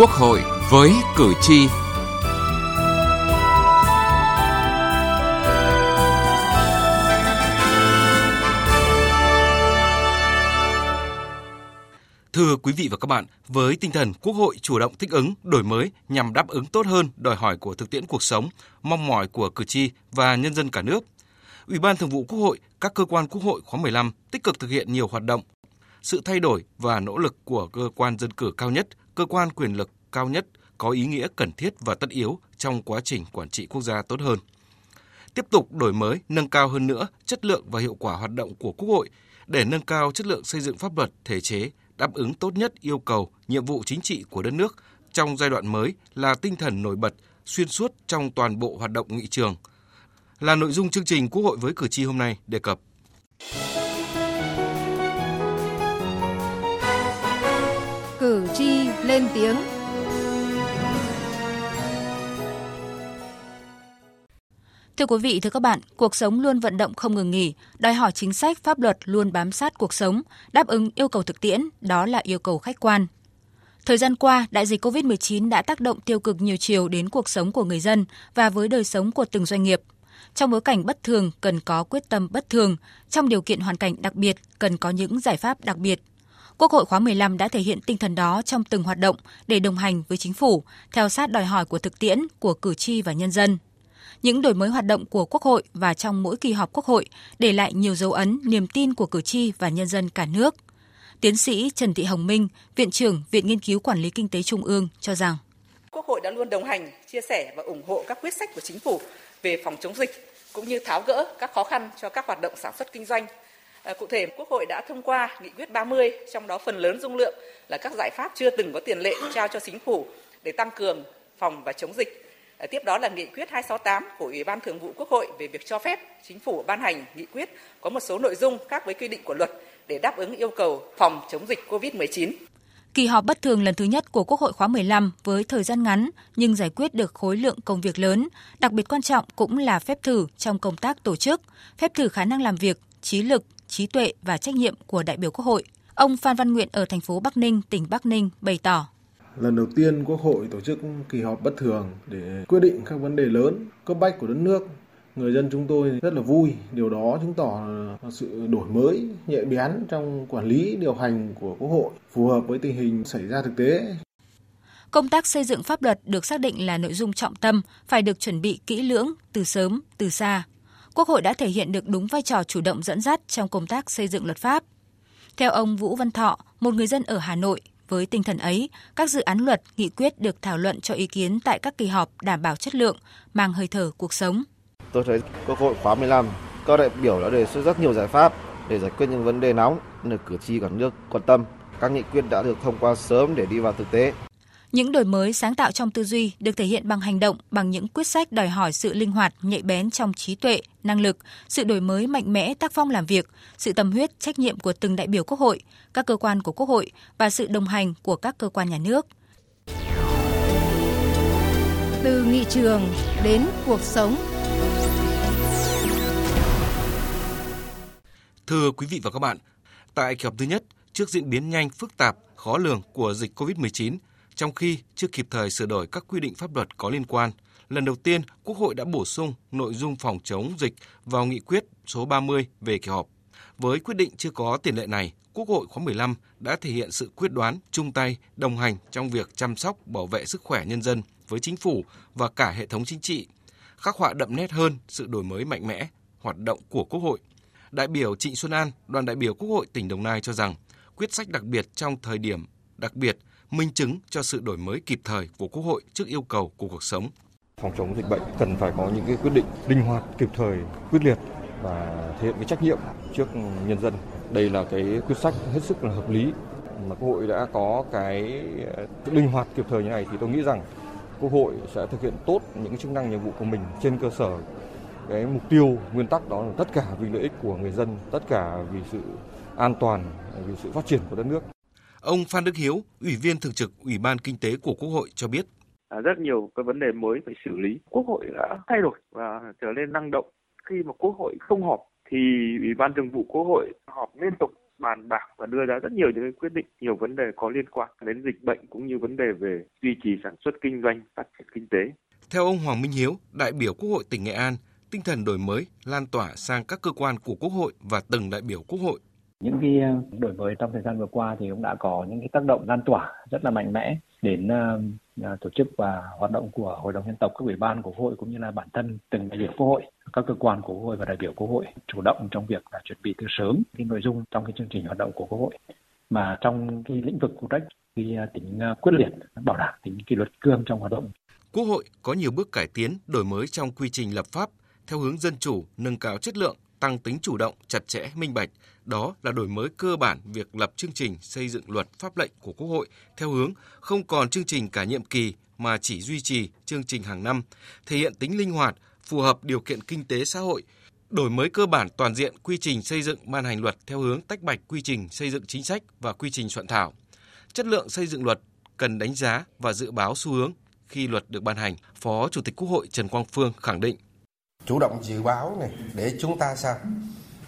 Quốc hội với cử tri. Thưa quý vị và các bạn, với tinh thần Quốc hội chủ động thích ứng, đổi mới nhằm đáp ứng tốt hơn đòi hỏi của thực tiễn cuộc sống, mong mỏi của cử tri và nhân dân cả nước, Ủy ban Thường vụ Quốc hội, các cơ quan Quốc hội khóa 15 tích cực thực hiện nhiều hoạt động. Sự thay đổi và nỗ lực của cơ quan dân cử cao nhất, cơ quan quyền lực cao nhất có ý nghĩa cần thiết và tất yếu trong quá trình quản trị quốc gia tốt hơn. Tiếp tục đổi mới, nâng cao hơn nữa chất lượng và hiệu quả hoạt động của Quốc hội để nâng cao chất lượng xây dựng pháp luật, thể chế, đáp ứng tốt nhất yêu cầu, nhiệm vụ chính trị của đất nước trong giai đoạn mới là tinh thần nổi bật xuyên suốt trong toàn bộ hoạt động nghị trường. Là nội dung chương trình Quốc hội với cử tri hôm nay đề cập. Lên tiếng Thưa quý vị, thưa các bạn, cuộc sống luôn vận động không ngừng nghỉ, đòi hỏi chính sách, pháp luật luôn bám sát cuộc sống, đáp ứng yêu cầu thực tiễn, đó là yêu cầu khách quan. Thời gian qua, đại dịch COVID-19 đã tác động tiêu cực nhiều chiều đến cuộc sống của người dân và với đời sống của từng doanh nghiệp. Trong bối cảnh bất thường cần có quyết tâm bất thường, trong điều kiện hoàn cảnh đặc biệt cần có những giải pháp đặc biệt. Quốc hội khóa 15 đã thể hiện tinh thần đó trong từng hoạt động để đồng hành với chính phủ, theo sát đòi hỏi của thực tiễn, của cử tri và nhân dân những đổi mới hoạt động của Quốc hội và trong mỗi kỳ họp Quốc hội để lại nhiều dấu ấn, niềm tin của cử tri và nhân dân cả nước. Tiến sĩ Trần Thị Hồng Minh, Viện trưởng Viện Nghiên cứu Quản lý Kinh tế Trung ương cho rằng Quốc hội đã luôn đồng hành, chia sẻ và ủng hộ các quyết sách của chính phủ về phòng chống dịch cũng như tháo gỡ các khó khăn cho các hoạt động sản xuất kinh doanh. Ờ, cụ thể, Quốc hội đã thông qua nghị quyết 30, trong đó phần lớn dung lượng là các giải pháp chưa từng có tiền lệ trao cho chính phủ để tăng cường phòng và chống dịch ờ, tiếp đó là nghị quyết 268 của Ủy ban Thường vụ Quốc hội về việc cho phép chính phủ ban hành nghị quyết có một số nội dung khác với quy định của luật để đáp ứng yêu cầu phòng chống dịch COVID-19. Kỳ họp bất thường lần thứ nhất của Quốc hội khóa 15 với thời gian ngắn nhưng giải quyết được khối lượng công việc lớn, đặc biệt quan trọng cũng là phép thử trong công tác tổ chức, phép thử khả năng làm việc, trí lực, trí tuệ và trách nhiệm của đại biểu Quốc hội. Ông Phan Văn Nguyện ở thành phố Bắc Ninh, tỉnh Bắc Ninh bày tỏ Lần đầu tiên Quốc hội tổ chức kỳ họp bất thường để quyết định các vấn đề lớn cấp bách của đất nước. Người dân chúng tôi rất là vui, điều đó chứng tỏ sự đổi mới, nhạy bén trong quản lý điều hành của Quốc hội, phù hợp với tình hình xảy ra thực tế. Công tác xây dựng pháp luật được xác định là nội dung trọng tâm, phải được chuẩn bị kỹ lưỡng, từ sớm, từ xa. Quốc hội đã thể hiện được đúng vai trò chủ động dẫn dắt trong công tác xây dựng luật pháp. Theo ông Vũ Văn Thọ, một người dân ở Hà Nội, với tinh thần ấy, các dự án luật, nghị quyết được thảo luận cho ý kiến tại các kỳ họp đảm bảo chất lượng, mang hơi thở cuộc sống. Tôi thấy Quốc hội khóa 15, các đại biểu đã đề xuất rất nhiều giải pháp để giải quyết những vấn đề nóng được cử tri cả nước quan tâm. Các nghị quyết đã được thông qua sớm để đi vào thực tế. Những đổi mới sáng tạo trong tư duy được thể hiện bằng hành động, bằng những quyết sách đòi hỏi sự linh hoạt, nhạy bén trong trí tuệ, năng lực, sự đổi mới mạnh mẽ tác phong làm việc, sự tâm huyết, trách nhiệm của từng đại biểu Quốc hội, các cơ quan của Quốc hội và sự đồng hành của các cơ quan nhà nước. Từ nghị trường đến cuộc sống. Thưa quý vị và các bạn, tại kỳ họp thứ nhất, trước diễn biến nhanh, phức tạp, khó lường của dịch COVID-19, trong khi chưa kịp thời sửa đổi các quy định pháp luật có liên quan, lần đầu tiên Quốc hội đã bổ sung nội dung phòng chống dịch vào nghị quyết số 30 về kỳ họp. Với quyết định chưa có tiền lệ này, Quốc hội khóa 15 đã thể hiện sự quyết đoán, chung tay, đồng hành trong việc chăm sóc, bảo vệ sức khỏe nhân dân với chính phủ và cả hệ thống chính trị, khắc họa đậm nét hơn sự đổi mới mạnh mẽ, hoạt động của Quốc hội. Đại biểu Trịnh Xuân An, đoàn đại biểu Quốc hội tỉnh Đồng Nai cho rằng, quyết sách đặc biệt trong thời điểm đặc biệt minh chứng cho sự đổi mới kịp thời của Quốc hội trước yêu cầu của cuộc sống. Phòng chống dịch bệnh cần phải có những cái quyết định linh hoạt, kịp thời, quyết liệt và thể hiện cái trách nhiệm trước nhân dân. Đây là cái quyết sách hết sức là hợp lý mà Quốc hội đã có cái linh hoạt kịp thời như này thì tôi nghĩ rằng Quốc hội sẽ thực hiện tốt những chức năng nhiệm vụ của mình trên cơ sở cái mục tiêu nguyên tắc đó là tất cả vì lợi ích của người dân, tất cả vì sự an toàn, vì sự phát triển của đất nước. Ông Phan Đức Hiếu, Ủy viên Thường trực Ủy ban Kinh tế của Quốc hội cho biết. À, rất nhiều cái vấn đề mới phải xử lý. Quốc hội đã thay đổi và trở nên năng động. Khi mà Quốc hội không họp thì Ủy ban Thường vụ Quốc hội họp liên tục bàn bạc và đưa ra rất nhiều những cái quyết định, nhiều vấn đề có liên quan đến dịch bệnh cũng như vấn đề về duy trì sản xuất kinh doanh, phát triển kinh tế. Theo ông Hoàng Minh Hiếu, đại biểu Quốc hội tỉnh Nghệ An, tinh thần đổi mới lan tỏa sang các cơ quan của Quốc hội và từng đại biểu Quốc hội. Những cái ờ, đổi mới trong thời gian vừa qua thì cũng đã có những cái tác động lan tỏa rất là mạnh mẽ đến uh, tổ chức và hoạt động của Hội đồng nhân tộc, các ủy ban của Quốc hội cũng như là bản thân từng đại biểu Quốc hội, các cơ quan của Quốc hội và đại biểu Quốc hội chủ động trong việc là chuẩn bị từ sớm cái nội dung trong cái chương trình hoạt động của Quốc hội mà trong cái lĩnh vực phụ trách thì tính quyết liệt bảo đảm tính kỷ luật cương trong hoạt động. Quốc hội có nhiều bước cải tiến, đổi mới trong quy trình lập pháp theo hướng dân chủ, nâng cao chất lượng, tăng tính chủ động, chặt chẽ, minh bạch. Đó là đổi mới cơ bản việc lập chương trình xây dựng luật pháp lệnh của Quốc hội theo hướng không còn chương trình cả nhiệm kỳ mà chỉ duy trì chương trình hàng năm, thể hiện tính linh hoạt, phù hợp điều kiện kinh tế xã hội, đổi mới cơ bản toàn diện quy trình xây dựng ban hành luật theo hướng tách bạch quy trình xây dựng chính sách và quy trình soạn thảo. Chất lượng xây dựng luật cần đánh giá và dự báo xu hướng khi luật được ban hành, Phó Chủ tịch Quốc hội Trần Quang Phương khẳng định chủ động dự báo này để chúng ta sao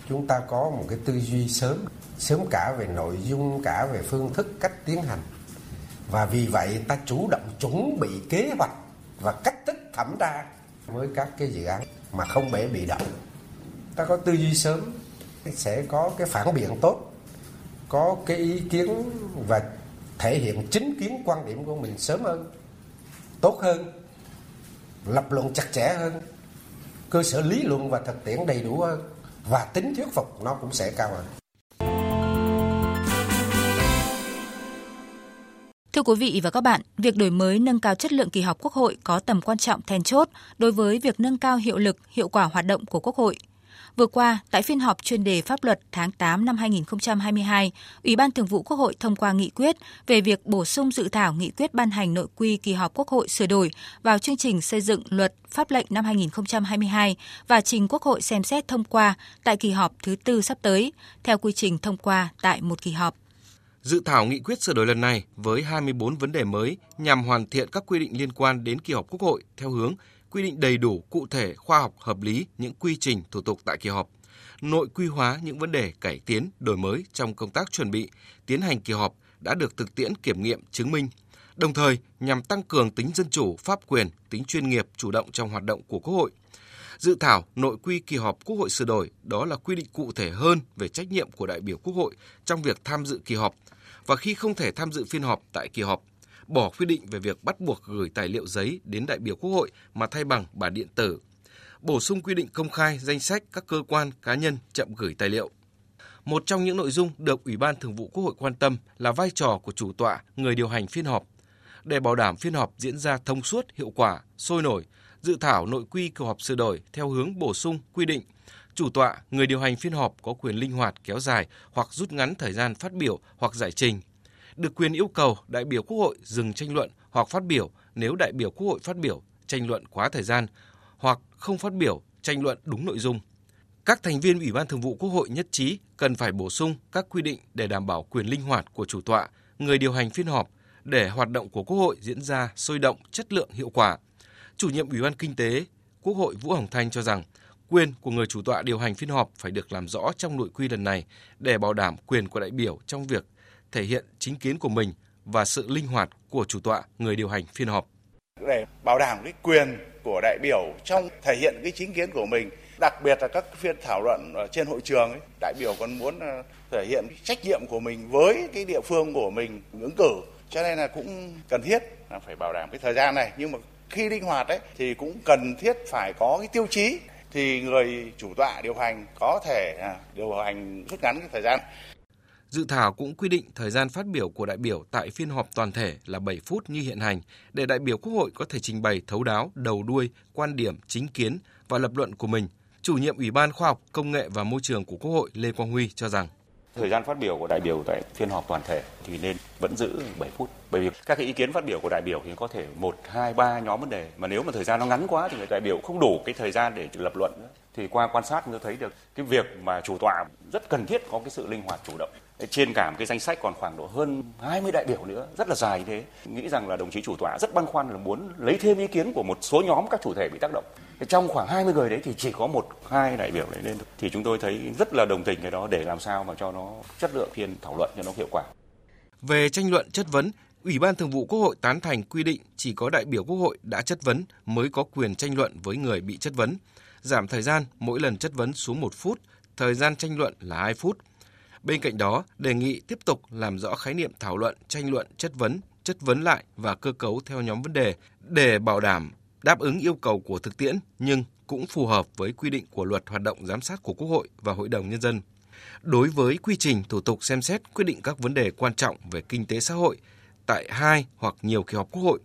chúng ta có một cái tư duy sớm sớm cả về nội dung, cả về phương thức, cách tiến hành. Và vì vậy, ta chủ động chuẩn bị kế hoạch và cách thức thẩm tra với các cái dự án mà không bể bị động. Ta có tư duy sớm, sẽ có cái phản biện tốt, có cái ý kiến và thể hiện chính kiến quan điểm của mình sớm hơn, tốt hơn, lập luận chặt chẽ hơn, cơ sở lý luận và thực tiễn đầy đủ hơn và tính thuyết phục nó cũng sẽ cao hơn. Thưa quý vị và các bạn, việc đổi mới nâng cao chất lượng kỳ họp Quốc hội có tầm quan trọng then chốt đối với việc nâng cao hiệu lực, hiệu quả hoạt động của Quốc hội. Vừa qua, tại phiên họp chuyên đề pháp luật tháng 8 năm 2022, Ủy ban Thường vụ Quốc hội thông qua nghị quyết về việc bổ sung dự thảo nghị quyết ban hành nội quy kỳ họp Quốc hội sửa đổi vào chương trình xây dựng luật pháp lệnh năm 2022 và trình Quốc hội xem xét thông qua tại kỳ họp thứ tư sắp tới, theo quy trình thông qua tại một kỳ họp. Dự thảo nghị quyết sửa đổi lần này với 24 vấn đề mới nhằm hoàn thiện các quy định liên quan đến kỳ họp Quốc hội theo hướng quy định đầy đủ, cụ thể, khoa học, hợp lý những quy trình, thủ tục tại kỳ họp, nội quy hóa những vấn đề cải tiến, đổi mới trong công tác chuẩn bị, tiến hành kỳ họp đã được thực tiễn kiểm nghiệm chứng minh, đồng thời nhằm tăng cường tính dân chủ, pháp quyền, tính chuyên nghiệp, chủ động trong hoạt động của Quốc hội. Dự thảo nội quy kỳ họp Quốc hội sửa đổi đó là quy định cụ thể hơn về trách nhiệm của đại biểu Quốc hội trong việc tham dự kỳ họp và khi không thể tham dự phiên họp tại kỳ họp bỏ quy định về việc bắt buộc gửi tài liệu giấy đến đại biểu Quốc hội mà thay bằng bản điện tử, bổ sung quy định công khai danh sách các cơ quan cá nhân chậm gửi tài liệu. Một trong những nội dung được Ủy ban Thường vụ Quốc hội quan tâm là vai trò của chủ tọa, người điều hành phiên họp. Để bảo đảm phiên họp diễn ra thông suốt, hiệu quả, sôi nổi, dự thảo nội quy kỳ họp sửa đổi theo hướng bổ sung quy định chủ tọa, người điều hành phiên họp có quyền linh hoạt kéo dài hoặc rút ngắn thời gian phát biểu hoặc giải trình được quyền yêu cầu đại biểu Quốc hội dừng tranh luận hoặc phát biểu nếu đại biểu Quốc hội phát biểu tranh luận quá thời gian hoặc không phát biểu tranh luận đúng nội dung. Các thành viên Ủy ban Thường vụ Quốc hội nhất trí cần phải bổ sung các quy định để đảm bảo quyền linh hoạt của chủ tọa, người điều hành phiên họp để hoạt động của Quốc hội diễn ra sôi động, chất lượng, hiệu quả. Chủ nhiệm Ủy ban Kinh tế Quốc hội Vũ Hồng Thanh cho rằng quyền của người chủ tọa điều hành phiên họp phải được làm rõ trong nội quy lần này để bảo đảm quyền của đại biểu trong việc thể hiện chính kiến của mình và sự linh hoạt của chủ tọa, người điều hành phiên họp. Để bảo đảm cái quyền của đại biểu trong thể hiện cái chính kiến của mình, đặc biệt là các phiên thảo luận ở trên hội trường ấy, đại biểu còn muốn ờ, thể hiện trách nhiệm của mình với cái địa phương của mình ứng cử, cho nên là cũng cần thiết là phải bảo đảm cái thời gian này. Nhưng mà khi linh hoạt ấy thì cũng cần thiết phải có cái tiêu chí thì người chủ tọa điều hành có thể à, điều hành rút ngắn cái thời gian Dự thảo cũng quy định thời gian phát biểu của đại biểu tại phiên họp toàn thể là 7 phút như hiện hành để đại biểu Quốc hội có thể trình bày thấu đáo, đầu đuôi, quan điểm, chính kiến và lập luận của mình. Chủ nhiệm Ủy ban Khoa học, Công nghệ và Môi trường của Quốc hội Lê Quang Huy cho rằng Thời gian phát biểu của đại biểu tại phiên họp toàn thể thì nên vẫn giữ 7 phút. Bởi vì các cái ý kiến phát biểu của đại biểu thì có thể một, hai, ba nhóm vấn đề. Mà nếu mà thời gian nó ngắn quá thì người đại biểu không đủ cái thời gian để lập luận nữa. Thì qua quan sát chúng thấy được cái việc mà chủ tọa rất cần thiết có cái sự linh hoạt chủ động trên cả một cái danh sách còn khoảng độ hơn 20 đại biểu nữa rất là dài như thế nghĩ rằng là đồng chí chủ tọa rất băn khoăn là muốn lấy thêm ý kiến của một số nhóm các chủ thể bị tác động trong khoảng 20 người đấy thì chỉ có một hai đại biểu đấy lên thì chúng tôi thấy rất là đồng tình cái đó để làm sao mà cho nó chất lượng phiên thảo luận cho nó hiệu quả. Về tranh luận chất vấn, Ủy ban Thường vụ Quốc hội tán thành quy định chỉ có đại biểu Quốc hội đã chất vấn mới có quyền tranh luận với người bị chất vấn, giảm thời gian mỗi lần chất vấn xuống 1 phút, thời gian tranh luận là 2 phút. Bên cạnh đó, đề nghị tiếp tục làm rõ khái niệm thảo luận, tranh luận, chất vấn, chất vấn lại và cơ cấu theo nhóm vấn đề để bảo đảm đáp ứng yêu cầu của thực tiễn nhưng cũng phù hợp với quy định của luật hoạt động giám sát của Quốc hội và Hội đồng Nhân dân. Đối với quy trình thủ tục xem xét quyết định các vấn đề quan trọng về kinh tế xã hội tại hai hoặc nhiều kỳ họp Quốc hội,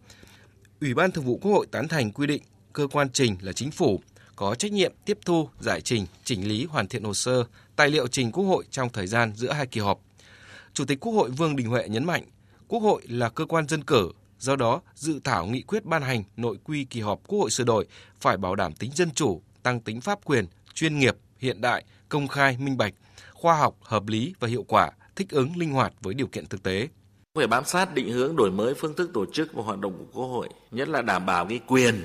Ủy ban Thường vụ Quốc hội tán thành quy định cơ quan trình là chính phủ có trách nhiệm tiếp thu, giải trình, chỉnh lý hoàn thiện hồ sơ, tài liệu trình Quốc hội trong thời gian giữa hai kỳ họp. Chủ tịch Quốc hội Vương Đình Huệ nhấn mạnh, Quốc hội là cơ quan dân cử, do đó dự thảo nghị quyết ban hành nội quy kỳ họp Quốc hội sửa đổi phải bảo đảm tính dân chủ, tăng tính pháp quyền, chuyên nghiệp, hiện đại, công khai, minh bạch, khoa học, hợp lý và hiệu quả, thích ứng linh hoạt với điều kiện thực tế phải bám sát định hướng đổi mới phương thức tổ chức và hoạt động của Quốc hội, nhất là đảm bảo cái quyền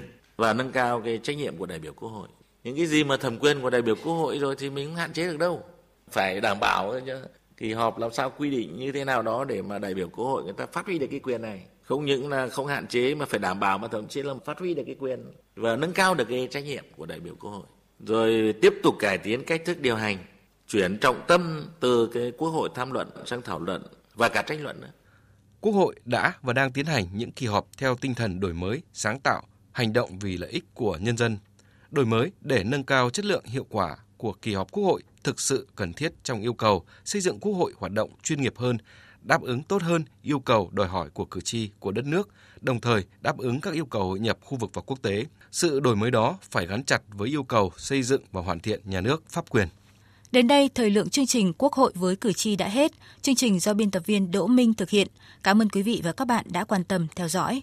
và nâng cao cái trách nhiệm của đại biểu Quốc hội. Những cái gì mà thẩm quyền của đại biểu Quốc hội rồi thì mình không hạn chế được đâu. Phải đảm bảo chứ kỳ họp làm sao quy định như thế nào đó để mà đại biểu Quốc hội người ta phát huy được cái quyền này. Không những là không hạn chế mà phải đảm bảo mà thậm chí là phát huy được cái quyền và nâng cao được cái trách nhiệm của đại biểu Quốc hội. Rồi tiếp tục cải tiến cách thức điều hành, chuyển trọng tâm từ cái Quốc hội tham luận sang thảo luận và cả tranh luận nữa. Quốc hội đã và đang tiến hành những kỳ họp theo tinh thần đổi mới, sáng tạo, hành động vì lợi ích của nhân dân. Đổi mới để nâng cao chất lượng hiệu quả của kỳ họp Quốc hội thực sự cần thiết trong yêu cầu xây dựng Quốc hội hoạt động chuyên nghiệp hơn, đáp ứng tốt hơn yêu cầu đòi hỏi của cử tri của đất nước, đồng thời đáp ứng các yêu cầu hội nhập khu vực và quốc tế. Sự đổi mới đó phải gắn chặt với yêu cầu xây dựng và hoàn thiện nhà nước pháp quyền. Đến đây, thời lượng chương trình Quốc hội với cử tri đã hết. Chương trình do biên tập viên Đỗ Minh thực hiện. Cảm ơn quý vị và các bạn đã quan tâm theo dõi.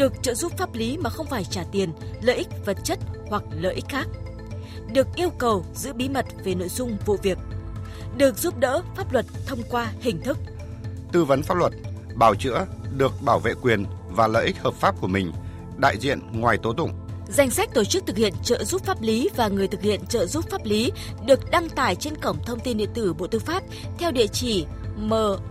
được trợ giúp pháp lý mà không phải trả tiền, lợi ích vật chất hoặc lợi ích khác. Được yêu cầu giữ bí mật về nội dung vụ việc. Được giúp đỡ pháp luật thông qua hình thức tư vấn pháp luật, bào chữa, được bảo vệ quyền và lợi ích hợp pháp của mình, đại diện ngoài tố tụng Danh sách tổ chức thực hiện trợ giúp pháp lý và người thực hiện trợ giúp pháp lý được đăng tải trên cổng thông tin điện tử Bộ Tư pháp theo địa chỉ moz.gov.vn,